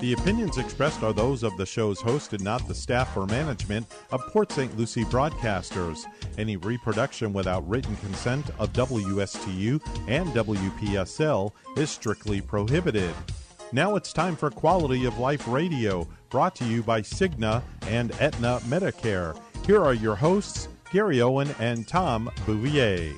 The opinions expressed are those of the show's host and not the staff or management of Port St. Lucie broadcasters. Any reproduction without written consent of WSTU and WPSL is strictly prohibited. Now it's time for Quality of Life Radio, brought to you by Cigna and Aetna Medicare. Here are your hosts, Gary Owen and Tom Bouvier.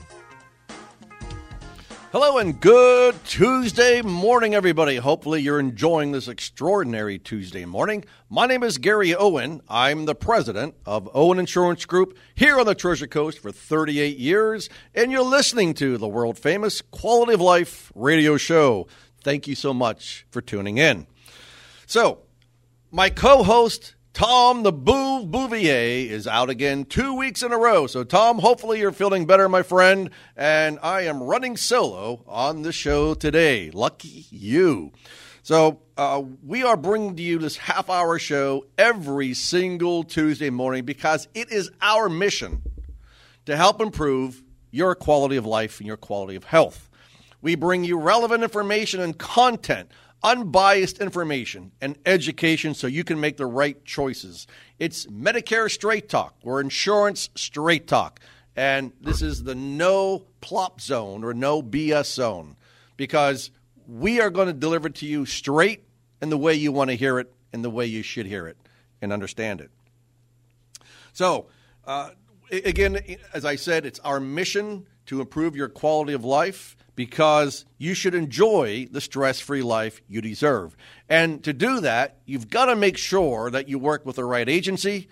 Hello and good Tuesday morning, everybody. Hopefully, you're enjoying this extraordinary Tuesday morning. My name is Gary Owen. I'm the president of Owen Insurance Group here on the Treasure Coast for 38 years, and you're listening to the world famous Quality of Life radio show. Thank you so much for tuning in. So, my co host, Tom the Boo Bouvier is out again two weeks in a row. So, Tom, hopefully you're feeling better, my friend. And I am running solo on the show today. Lucky you. So, uh, we are bringing to you this half hour show every single Tuesday morning because it is our mission to help improve your quality of life and your quality of health. We bring you relevant information and content unbiased information and education so you can make the right choices. It's Medicare Straight Talk or Insurance Straight Talk. And this is the no plop zone or no BS zone because we are going to deliver to you straight in the way you want to hear it and the way you should hear it and understand it. So, uh, again, as I said, it's our mission to improve your quality of life because you should enjoy the stress free life you deserve. And to do that, you've got to make sure that you work with the right agency,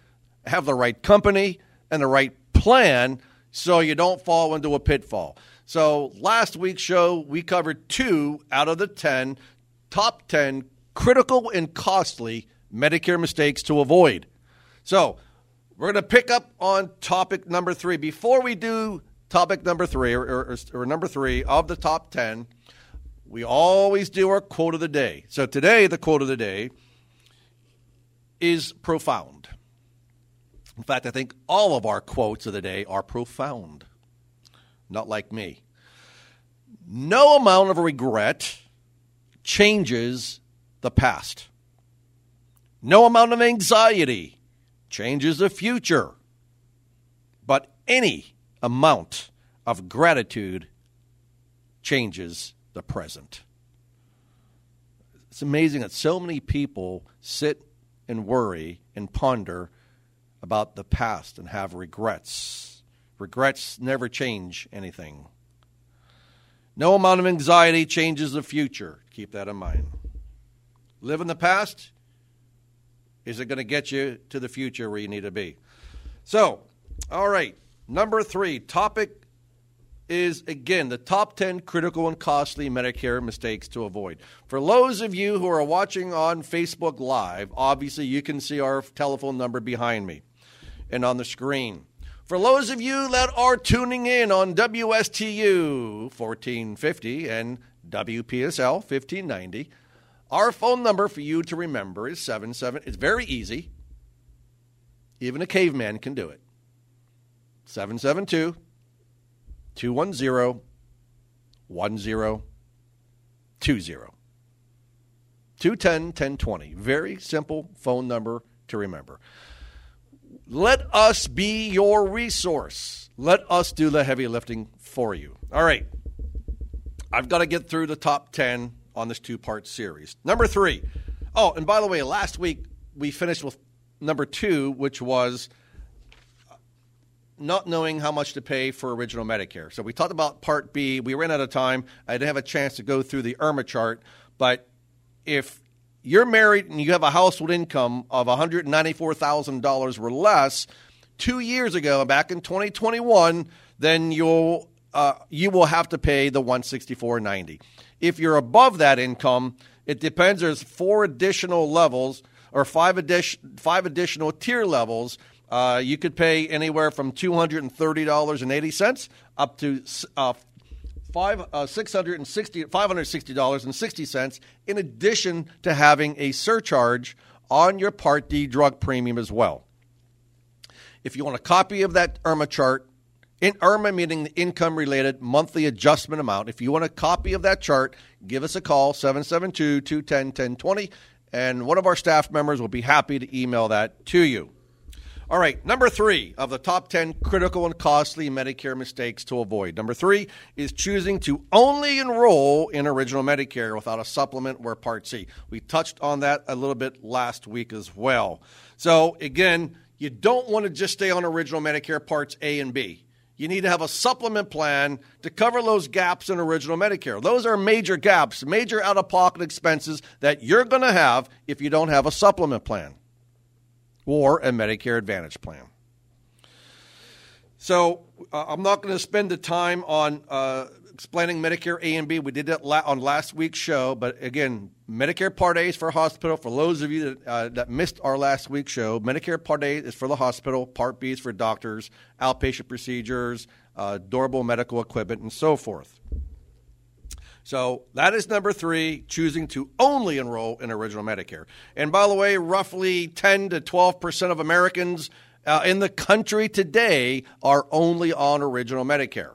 have the right company, and the right plan so you don't fall into a pitfall. So, last week's show, we covered two out of the 10 top 10 critical and costly Medicare mistakes to avoid. So, we're going to pick up on topic number three. Before we do topic number three, or, or, or, number three of the top 10, we always do our quote of the day. So today, the quote of the day is profound. In fact, I think all of our quotes of the day are profound, not like me. No amount of regret changes the past. No amount of anxiety changes the future. But any amount of gratitude changes the present. It's amazing that so many people sit and worry and ponder about the past and have regrets. Regrets never change anything. No amount of anxiety changes the future. Keep that in mind. Live in the past. Is it going to get you to the future where you need to be? So, all right. Number three topic is again the top 10 critical and costly Medicare mistakes to avoid. For those of you who are watching on Facebook Live, obviously you can see our telephone number behind me and on the screen. For those of you that are tuning in on WSTU 1450 and WPSL 1590, our phone number for you to remember is 77. It's very easy. Even a caveman can do it. 772 210 1020. 210 1020. Very simple phone number to remember. Let us be your resource. Let us do the heavy lifting for you. All right. I've got to get through the top 10 on this two part series. Number three. Oh, and by the way, last week we finished with number two, which was not knowing how much to pay for original Medicare. So we talked about Part B. We ran out of time. I didn't have a chance to go through the IRMAA chart, but if you're married and you have a household income of $194,000 or less, two years ago, back in 2021, then you'll uh, you will have to pay the 164.90. If you're above that income, it depends. There's four additional levels or five addition five additional tier levels uh, you could pay anywhere from $230.80 up to uh, five, uh, $660, $560.60 in addition to having a surcharge on your Part D drug premium as well. If you want a copy of that IRMAA chart, in IRMAA meaning the income related monthly adjustment amount, if you want a copy of that chart, give us a call 772 210 1020 and one of our staff members will be happy to email that to you. All right, number three of the top 10 critical and costly Medicare mistakes to avoid. Number three is choosing to only enroll in Original Medicare without a supplement or Part C. We touched on that a little bit last week as well. So, again, you don't want to just stay on Original Medicare Parts A and B. You need to have a supplement plan to cover those gaps in Original Medicare. Those are major gaps, major out of pocket expenses that you're going to have if you don't have a supplement plan or a Medicare Advantage plan. So uh, I'm not going to spend the time on uh, explaining Medicare A and B. We did that on last week's show, but again, Medicare Part A is for hospital. For those of you that, uh, that missed our last week's show, Medicare Part A is for the hospital. Part B is for doctors, outpatient procedures, uh, durable medical equipment, and so forth. So that is number three, choosing to only enroll in Original Medicare. And by the way, roughly 10 to 12% of Americans uh, in the country today are only on Original Medicare,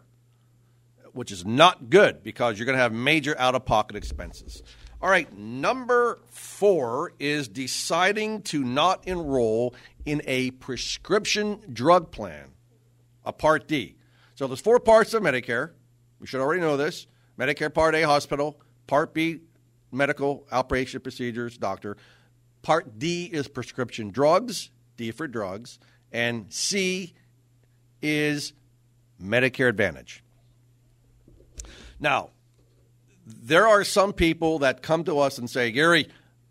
which is not good because you're going to have major out of pocket expenses. All right, number four is deciding to not enroll in a prescription drug plan, a Part D. So there's four parts of Medicare. We should already know this. Medicare Part A hospital, Part B medical outpatient procedures, doctor. Part D is prescription drugs, D for drugs, and C is Medicare Advantage. Now, there are some people that come to us and say, Gary,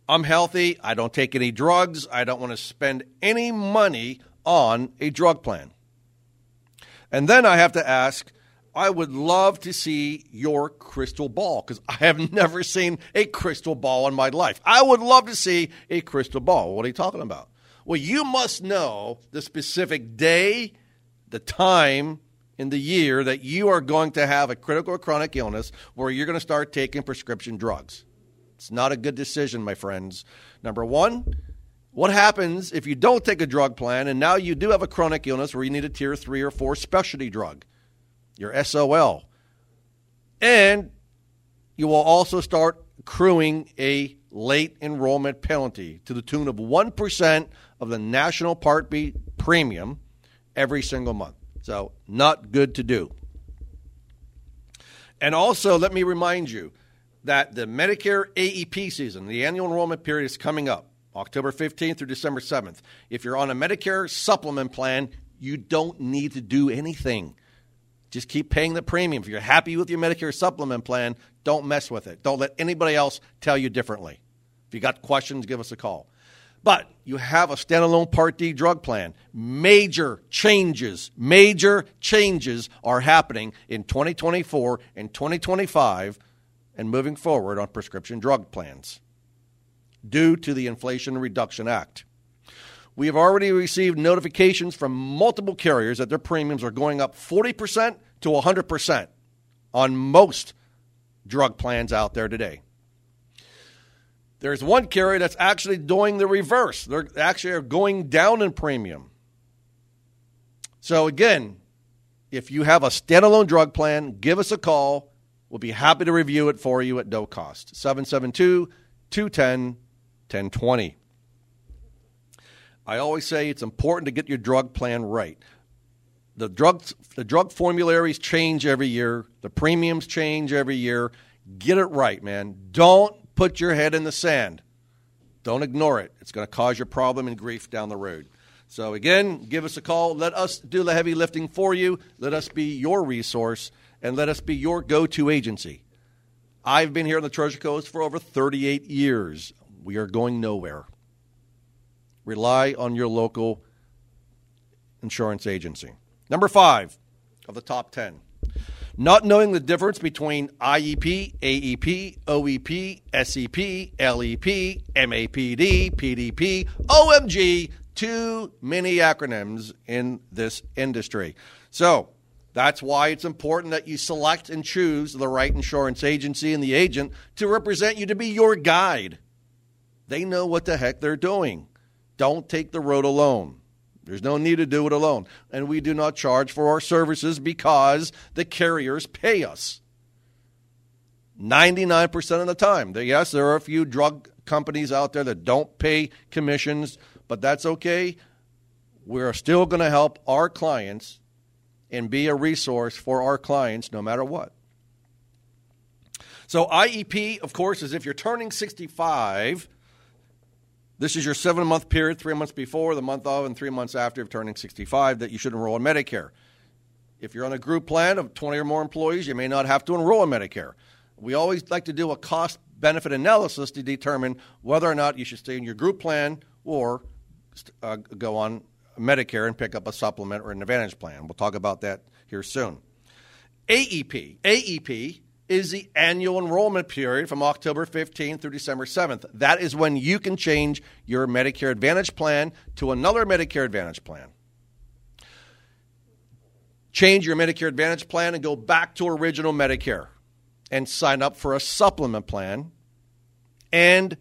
I'm healthy. I don't take any drugs. I don't want to spend any money on a drug plan. And then I have to ask, I would love to see your crystal ball because I have never seen a crystal ball in my life. I would love to see a crystal ball. What are you talking about? Well, you must know the specific day, the time, in the year that you are going to have a critical or chronic illness where you're going to start taking prescription drugs. It's not a good decision, my friends. Number one, what happens if you don't take a drug plan and now you do have a chronic illness where you need a tier three or four specialty drug? your SOL. And you will also start accruing a late enrollment penalty to the tune of 1% of the National Part B premium every single month. So, not good to do. And also, let me remind you that the Medicare AEP season, the annual enrollment period, is coming up October 15th through December 7th. If you're on a Medicare supplement plan, you don't need to do anything. Just keep paying the premium. If you're happy with your Medicare supplement plan, don't mess with it. Don't let anybody else tell you differently. If you got questions, give us a call. But you have a standalone Part D drug plan. Major changes, major changes are happening in 2024 and 2025 and moving forward on prescription drug plans due to the Inflation Reduction Act. We have already received notifications from multiple carriers that their premiums are going up 40% to 100% on most drug plans out there today. There's one carrier that's actually doing the reverse. They're actually are going down in premium. So again, if you have a standalone drug plan, give us a call. We'll be happy to review it for you at no cost. 772 210 1020. I always say it's important to get your drug plan right. The drug, the drug formularies change every year, the premiums change every year. Get it right, man. Don't put your head in the sand. Don't ignore it. It's going to cause you problem and grief down the road. So, again, give us a call. Let us do the heavy lifting for you. Let us be your resource and let us be your go to agency. I've been here on the Treasure Coast for over 38 years. We are going nowhere. Rely on your local insurance agency. Number five of the top 10. Not knowing the difference between IEP, AEP, OEP, SEP, LEP, MAPD, PDP, OMG, too many acronyms in this industry. So, that's why it's important that you select and choose the right insurance agency and the agent to represent you to be your guide. They know what the heck they're doing. Don't take the road alone. There's no need to do it alone. And we do not charge for our services because the carriers pay us. 99% of the time. Yes, there are a few drug companies out there that don't pay commissions, but that's okay. We're still going to help our clients and be a resource for our clients no matter what. So, IEP, of course, is if you're turning 65, this is your seven month period, three months before, the month of, and three months after of turning 65 that you should enroll in Medicare. If you're on a group plan of 20 or more employees, you may not have to enroll in Medicare. We always like to do a cost benefit analysis to determine whether or not you should stay in your group plan or uh, go on Medicare and pick up a supplement or an advantage plan. We'll talk about that here soon. AEP. AEP is the annual enrollment period from October 15th through December 7th. That is when you can change your Medicare Advantage plan to another Medicare Advantage plan. Change your Medicare Advantage plan and go back to original Medicare and sign up for a supplement plan and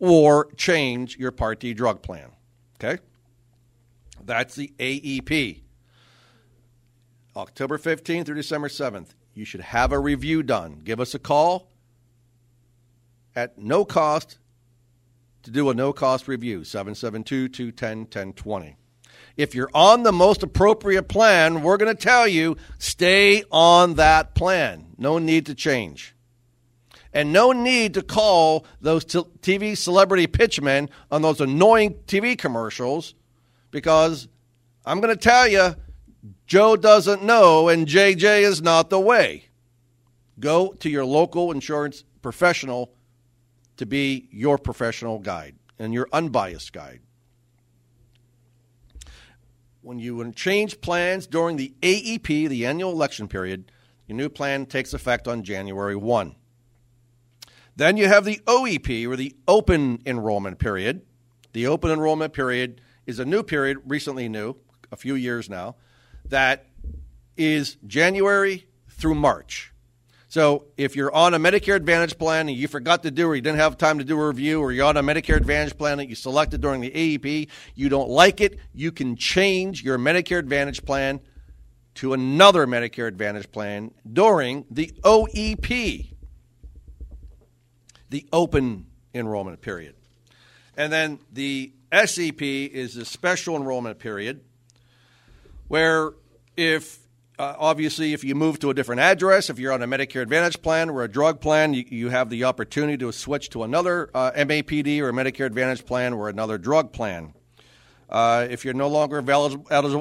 or change your Part D drug plan. Okay? That's the AEP. October 15th through December 7th. You should have a review done. Give us a call at no cost to do a no cost review 772 210 1020. If you're on the most appropriate plan, we're going to tell you stay on that plan. No need to change. And no need to call those TV celebrity pitchmen on those annoying TV commercials because I'm going to tell you Joe doesn't know and JJ is not the way. Go to your local insurance professional to be your professional guide and your unbiased guide. When you change plans during the AEP, the annual election period, your new plan takes effect on January 1. Then you have the OEP, or the open enrollment period. The open enrollment period is a new period, recently new, a few years now, that is January through March. So if you're on a Medicare Advantage plan and you forgot to do or you didn't have time to do a review or you're on a Medicare Advantage plan that you selected during the AEP, you don't like it, you can change your Medicare Advantage plan to another Medicare Advantage plan during the OEP, the open enrollment period. And then the SEP is the special enrollment period where if uh, obviously if you move to a different address, if you're on a Medicare Advantage plan or a drug plan, you, you have the opportunity to switch to another uh, MAPD or a Medicare Advantage plan or another drug plan. Uh, if you're no longer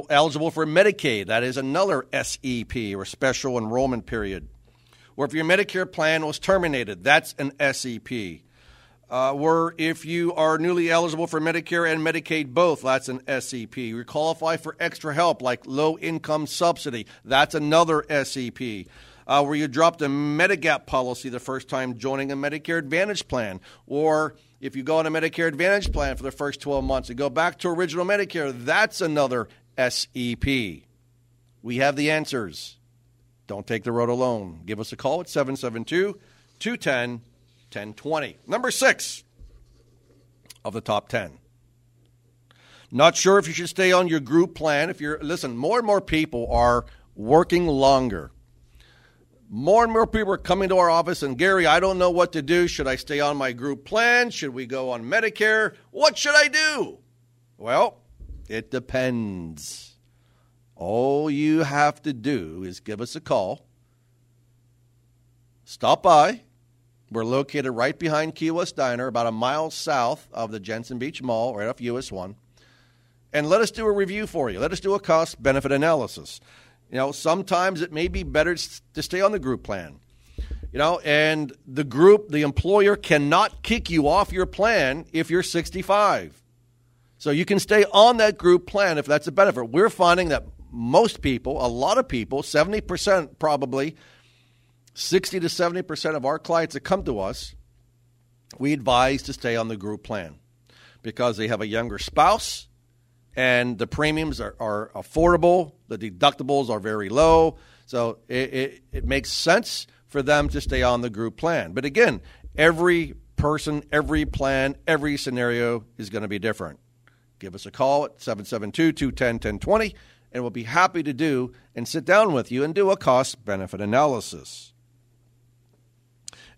eligible for Medicaid, that is another SEP or special enrollment period. Or if your Medicare plan was terminated, that's an SEP uh, where if you are newly eligible for Medicare and Medicaid both, that's an SEP. You qualify for extra help like low income subsidy, that's another SEP. Uh, where you dropped a Medigap policy the first time joining a Medicare Advantage plan, or if you go on a Medicare Advantage plan for the first 12 months and go back to original Medicare, that's another SEP. We have the answers. Don't take the road alone. Give us a call at 772 210 1020. Number six of the top 10. Not sure if you should stay on your group plan. If you're, listen, more and more people are working longer. More and more people are coming to our office and Gary, I don't know what to do. Should I stay on my group plan? Should we go on Medicare? What should I do? Well, it depends. All you have to do is give us a call, stop by, we're located right behind Key West Diner, about a mile south of the Jensen Beach Mall, right off US 1. And let us do a review for you. Let us do a cost benefit analysis. You know, sometimes it may be better to stay on the group plan. You know, and the group, the employer cannot kick you off your plan if you're 65. So you can stay on that group plan if that's a benefit. We're finding that most people, a lot of people, 70% probably, 60 to 70% of our clients that come to us, we advise to stay on the group plan because they have a younger spouse and the premiums are, are affordable, the deductibles are very low. So it, it, it makes sense for them to stay on the group plan. But again, every person, every plan, every scenario is going to be different. Give us a call at 772 210 1020, and we'll be happy to do and sit down with you and do a cost benefit analysis.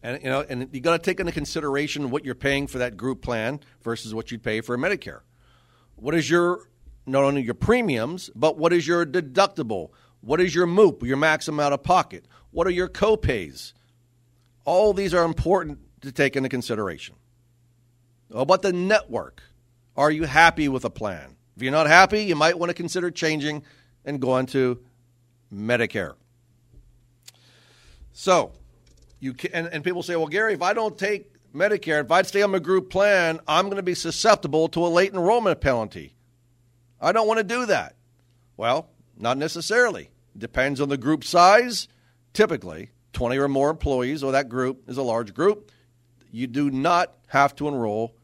And you know, and you got to take into consideration what you're paying for that group plan versus what you'd pay for Medicare. What is your not only your premiums, but what is your deductible? What is your MOOP, your maximum out of pocket? What are your copays? All these are important to take into consideration. What about the network? Are you happy with a plan? If you're not happy, you might want to consider changing and going to Medicare. So, you can, and, and people say, well, Gary, if I don't take Medicare, if I stay on my group plan, I'm going to be susceptible to a late enrollment penalty. I don't want to do that. Well, not necessarily. Depends on the group size. Typically, 20 or more employees, or that group is a large group. You do not have to enroll,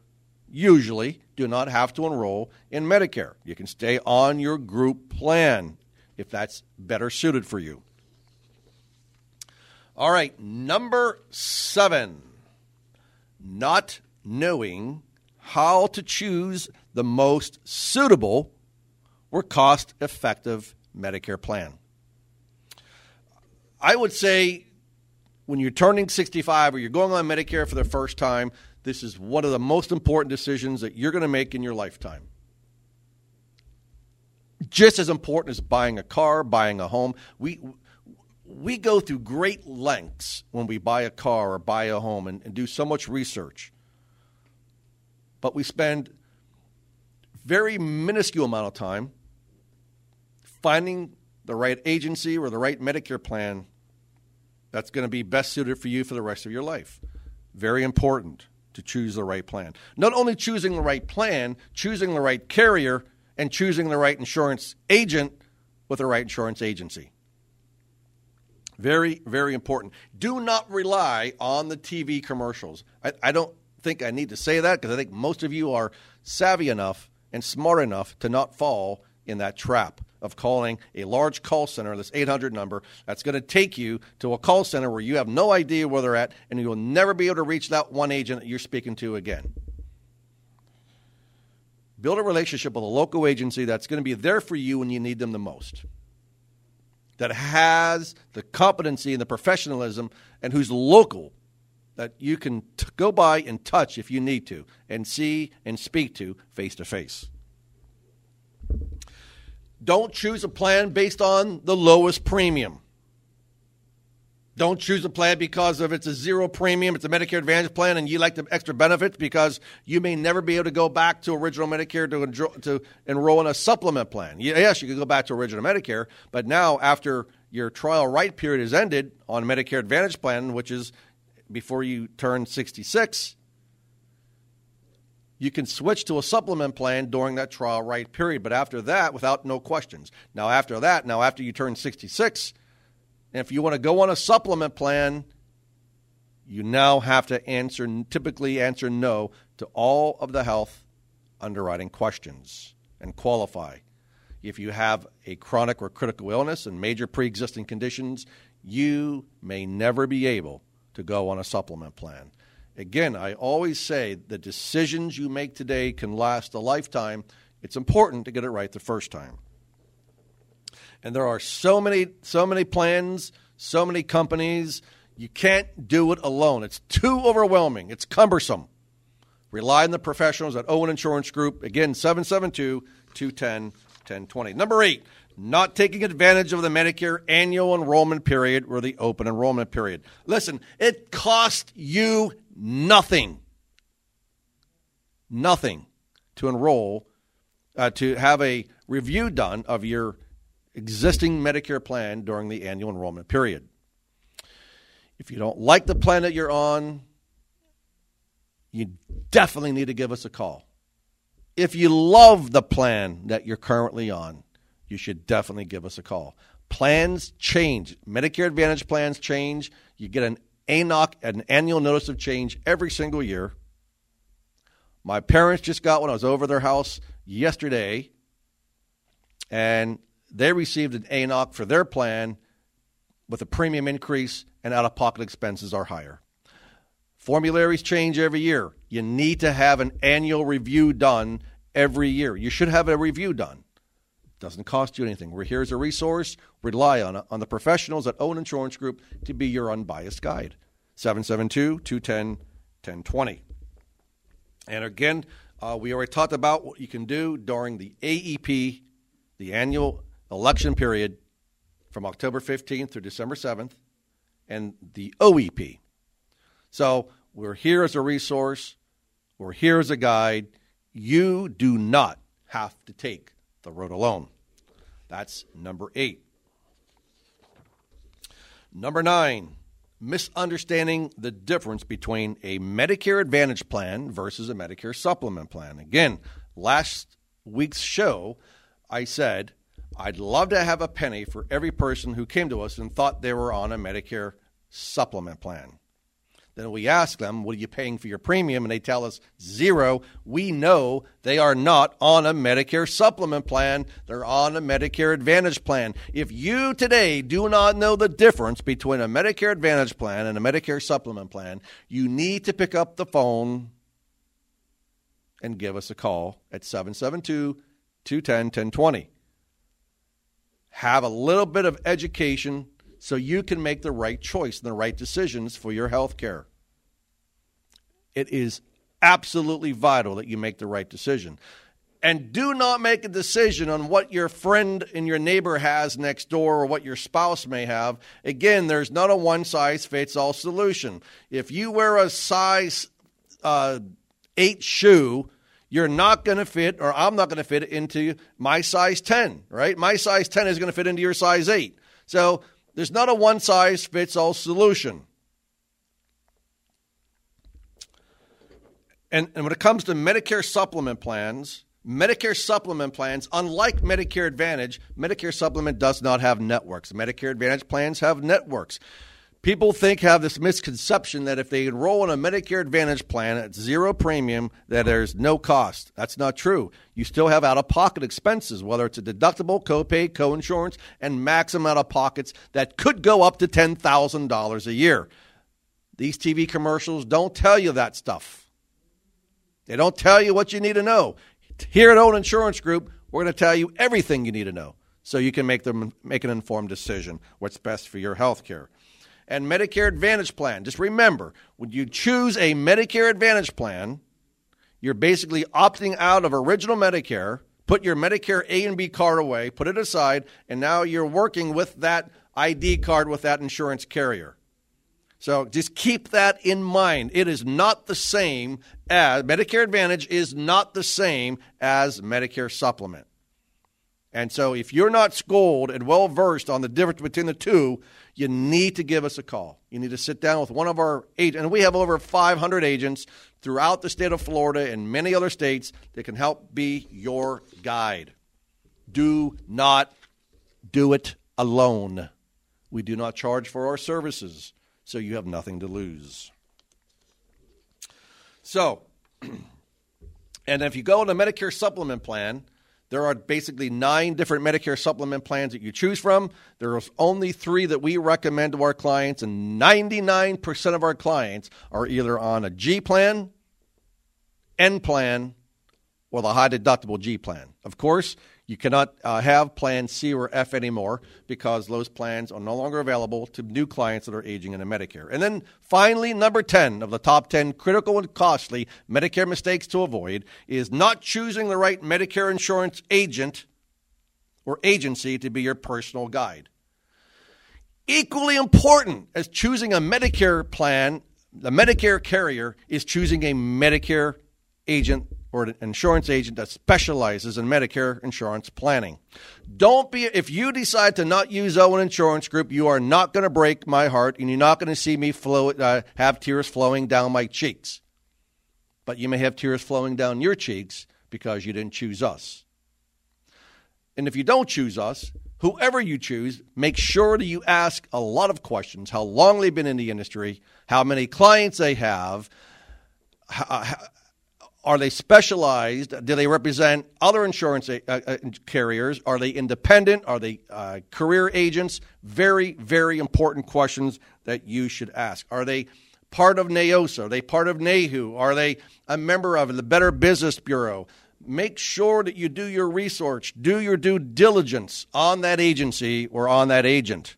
usually, do not have to enroll in Medicare. You can stay on your group plan if that's better suited for you. All right, number seven, not knowing how to choose the most suitable or cost effective Medicare plan. I would say when you're turning 65 or you're going on Medicare for the first time, this is one of the most important decisions that you're going to make in your lifetime. Just as important as buying a car, buying a home. We we go through great lengths when we buy a car or buy a home and, and do so much research. But we spend very minuscule amount of time finding the right agency or the right Medicare plan that's going to be best suited for you for the rest of your life. Very important to choose the right plan. Not only choosing the right plan, choosing the right carrier, and choosing the right insurance agent with the right insurance agency. Very, very important. Do not rely on the TV commercials. I, I don't think I need to say that because I think most of you are savvy enough and smart enough to not fall in that trap of calling a large call center, this 800 number, that's going to take you to a call center where you have no idea where they're at and you will never be able to reach that one agent that you're speaking to again. Build a relationship with a local agency that's going to be there for you when you need them the most that has the competency and the professionalism and who's local that you can t- go by and touch if you need to and see and speak to face to face. Don't choose a plan based on the lowest premium. Don't choose a plan because of it's a zero premium, it's a Medicare Advantage plan, and you like the extra benefits because you may never be able to go back to original Medicare to, to enroll in a supplement plan. Yes, you can go back to original Medicare, but now after your trial right period is ended on Medicare Advantage plan, which is before you turn 66, you can switch to a supplement plan during that trial right period. But after that, without no questions. Now, after that, now after you turn 66, and if you want to go on a supplement plan, you now have to answer, typically answer no to all of the health underwriting questions and qualify. If you have a chronic or critical illness and major pre existing conditions, you may never be able to go on a supplement plan. Again, I always say the decisions you make today can last a lifetime. It's important to get it right the first time. And there are so many, so many plans, so many companies. You can't do it alone. It's too overwhelming. It's cumbersome. Rely on the professionals at Owen Insurance Group. Again, 772 210 1020. Number eight, not taking advantage of the Medicare annual enrollment period or the open enrollment period. Listen, it costs you nothing. Nothing to enroll, uh, to have a review done of your existing Medicare plan during the annual enrollment period. If you don't like the plan that you're on, you definitely need to give us a call. If you love the plan that you're currently on, you should definitely give us a call. Plans change. Medicare Advantage plans change. You get an ANOC, an annual notice of change every single year. My parents just got one. I was over their house yesterday, and they received an ANOC for their plan with a premium increase and out of pocket expenses are higher. Formularies change every year. You need to have an annual review done every year. You should have a review done. It doesn't cost you anything. We're here as a resource. Rely on, on the professionals at Owen Insurance Group to be your unbiased guide. 772 210 1020. And again, uh, we already talked about what you can do during the AEP, the annual election period from October 15th through December 7th, and the OEP. So we're here as a resource, we're here as a guide. You do not have to take the road alone. That's number eight. Number nine, misunderstanding the difference between a Medicare Advantage plan versus a Medicare Supplement plan. Again, last week's show, I said I'd love to have a penny for every person who came to us and thought they were on a Medicare Supplement plan. Then we ask them, What are you paying for your premium? And they tell us zero. We know they are not on a Medicare supplement plan. They're on a Medicare Advantage plan. If you today do not know the difference between a Medicare Advantage plan and a Medicare supplement plan, you need to pick up the phone and give us a call at 772 210 1020. Have a little bit of education so you can make the right choice and the right decisions for your health care. It is absolutely vital that you make the right decision. And do not make a decision on what your friend and your neighbor has next door or what your spouse may have. Again, there's not a one size fits all solution. If you wear a size uh, eight shoe, you're not going to fit, or I'm not going to fit into my size 10, right? My size 10 is going to fit into your size 8. So there's not a one size fits all solution. And, and when it comes to Medicare supplement plans, Medicare supplement plans, unlike Medicare Advantage, Medicare supplement does not have networks. Medicare Advantage plans have networks. People think have this misconception that if they enroll in a Medicare Advantage plan at zero premium, that there's no cost. That's not true. You still have out of pocket expenses, whether it's a deductible, copay, co-insurance, and maximum out of pockets that could go up to ten thousand dollars a year. These TV commercials don't tell you that stuff. They don't tell you what you need to know. Here at Owen Insurance Group, we're going to tell you everything you need to know so you can make them make an informed decision what's best for your health care and Medicare Advantage plan. Just remember, when you choose a Medicare Advantage plan, you're basically opting out of original Medicare, put your Medicare A and B card away, put it aside, and now you're working with that ID card with that insurance carrier. So just keep that in mind. It is not the same as Medicare Advantage is not the same as Medicare Supplement. And so if you're not schooled and well versed on the difference between the two, you need to give us a call. You need to sit down with one of our agents. And we have over 500 agents throughout the state of Florida and many other states that can help be your guide. Do not do it alone. We do not charge for our services, so you have nothing to lose. So, and if you go on a Medicare supplement plan, there are basically nine different Medicare supplement plans that you choose from. There are only three that we recommend to our clients, and 99% of our clients are either on a G plan, N plan, or the high deductible G plan. Of course, you cannot uh, have Plan C or F anymore because those plans are no longer available to new clients that are aging into Medicare. And then finally, number 10 of the top 10 critical and costly Medicare mistakes to avoid is not choosing the right Medicare insurance agent or agency to be your personal guide. Equally important as choosing a Medicare plan, the Medicare carrier is choosing a Medicare agent or an insurance agent that specializes in Medicare insurance planning. Don't be if you decide to not use Owen Insurance Group, you are not going to break my heart, and you're not going to see me flow, uh, have tears flowing down my cheeks. But you may have tears flowing down your cheeks because you didn't choose us. And if you don't choose us, whoever you choose, make sure that you ask a lot of questions: how long they've been in the industry, how many clients they have. How, are they specialized? Do they represent other insurance uh, uh, carriers? Are they independent? Are they uh, career agents? Very, very important questions that you should ask. Are they part of NAOSA? Are they part of NAHU? Are they a member of the Better Business Bureau? Make sure that you do your research, do your due diligence on that agency or on that agent.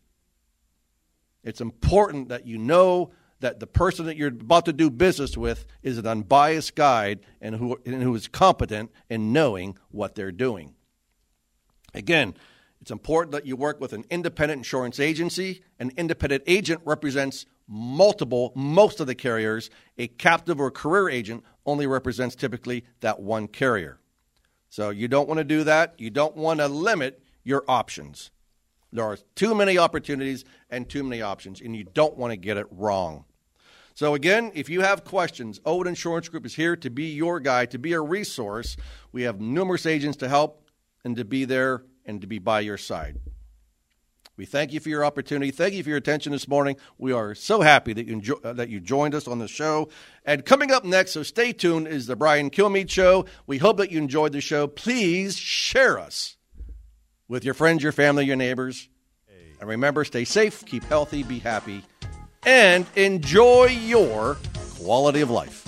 It's important that you know that the person that you're about to do business with is an unbiased guide and who, and who is competent in knowing what they're doing. Again, it's important that you work with an independent insurance agency. An independent agent represents multiple, most of the carriers. A captive or career agent only represents typically that one carrier. So you don't want to do that. You don't want to limit your options. There are too many opportunities and too many options, and you don't want to get it wrong. So, again, if you have questions, Owen Insurance Group is here to be your guide, to be a resource. We have numerous agents to help and to be there and to be by your side. We thank you for your opportunity. Thank you for your attention this morning. We are so happy that you enjoy, uh, that you joined us on the show. And coming up next, so stay tuned, is the Brian Kilmeade Show. We hope that you enjoyed the show. Please share us with your friends, your family, your neighbors. And remember, stay safe, keep healthy, be happy, and enjoy your quality of life.